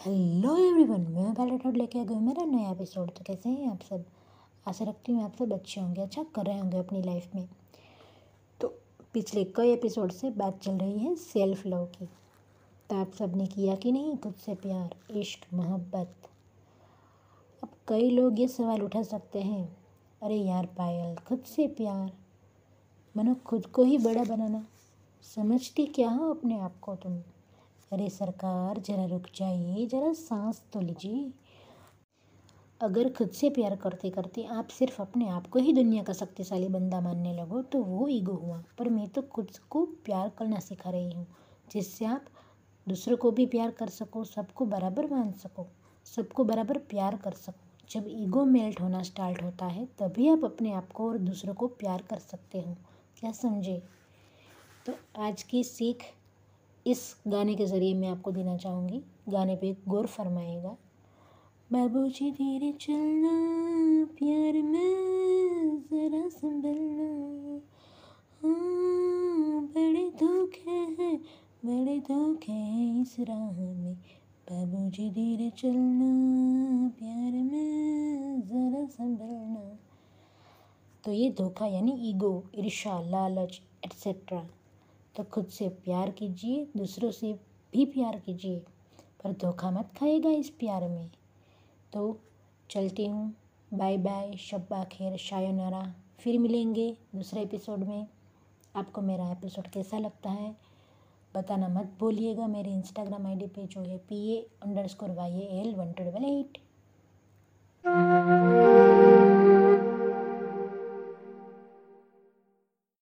Everyone मैं palette लेके आ गई मेरा नया एपिसोड तो कैसे हैं आप सब? आशा रखती हूँ आप सब अच्छे होंगे अच्छा कर रहे होंगे अपनी लाइफ में। तो पिछले कई एपिसोड से बात चल रही है सेल्फ लव की। तो आप सबने किया कि नहीं खुद से प्यार, इश्क, मोहब्बत? अब कई लोग ये सवाल उठा सकते हैं, अरे यार पायल, खुद से प्यार? मनो खुद को ही बड़ा बनाना। समझती क्या हो अपने आप को तुम? अरे सरकार, ज़रा रुक जाइए, ज़रा सांस तो लीजिए। अगर खुद से प्यार करते करते आप सिर्फ़ अपने आप को ही दुनिया का शक्तिशाली बंदा मानने लगो तो वो ईगो हुआ। पर मैं तो खुद को प्यार करना सिखा रही हूँ, जिससे आप दूसरों को भी प्यार कर सको, सबको बराबर मान सको, सबको बराबर प्यार कर सको। जब ईगो मेल्ट होना स्टार्ट होता है, तभी आप अपने आप को और दूसरों को प्यार कर सकते हो। क्या समझे? तो आज की सीख इस गाने के ज़रिए मैं आपको देना चाहूँगी। गाने पे गौर फरमाएगा बाबू जी धीरे चलना, प्यार में ज़रा संभलना। हाँ बड़े धोखे हैं, बड़े धोखे हैं इस राह में। बाबू जी धीरे चलना, प्यार में ज़रा संभलना। तो ये धोखा यानी ईगो ईर्षा लालच एट्सेट्रा तो खुद से प्यार कीजिए, दूसरों से भी प्यार कीजिए, पर धोखा मत खाएगा इस प्यार में। तो चलती हूँ। Bye bye. शब्बा खैर। शायनारा फिर मिलेंगे दूसरे एपिसोड में। आपको मेरा एपिसोड कैसा लगता है, बताना मत भूलिएगा। मेरे इंस्टाग्राम आईडी पे जो है P A underscore Y A L one two double eight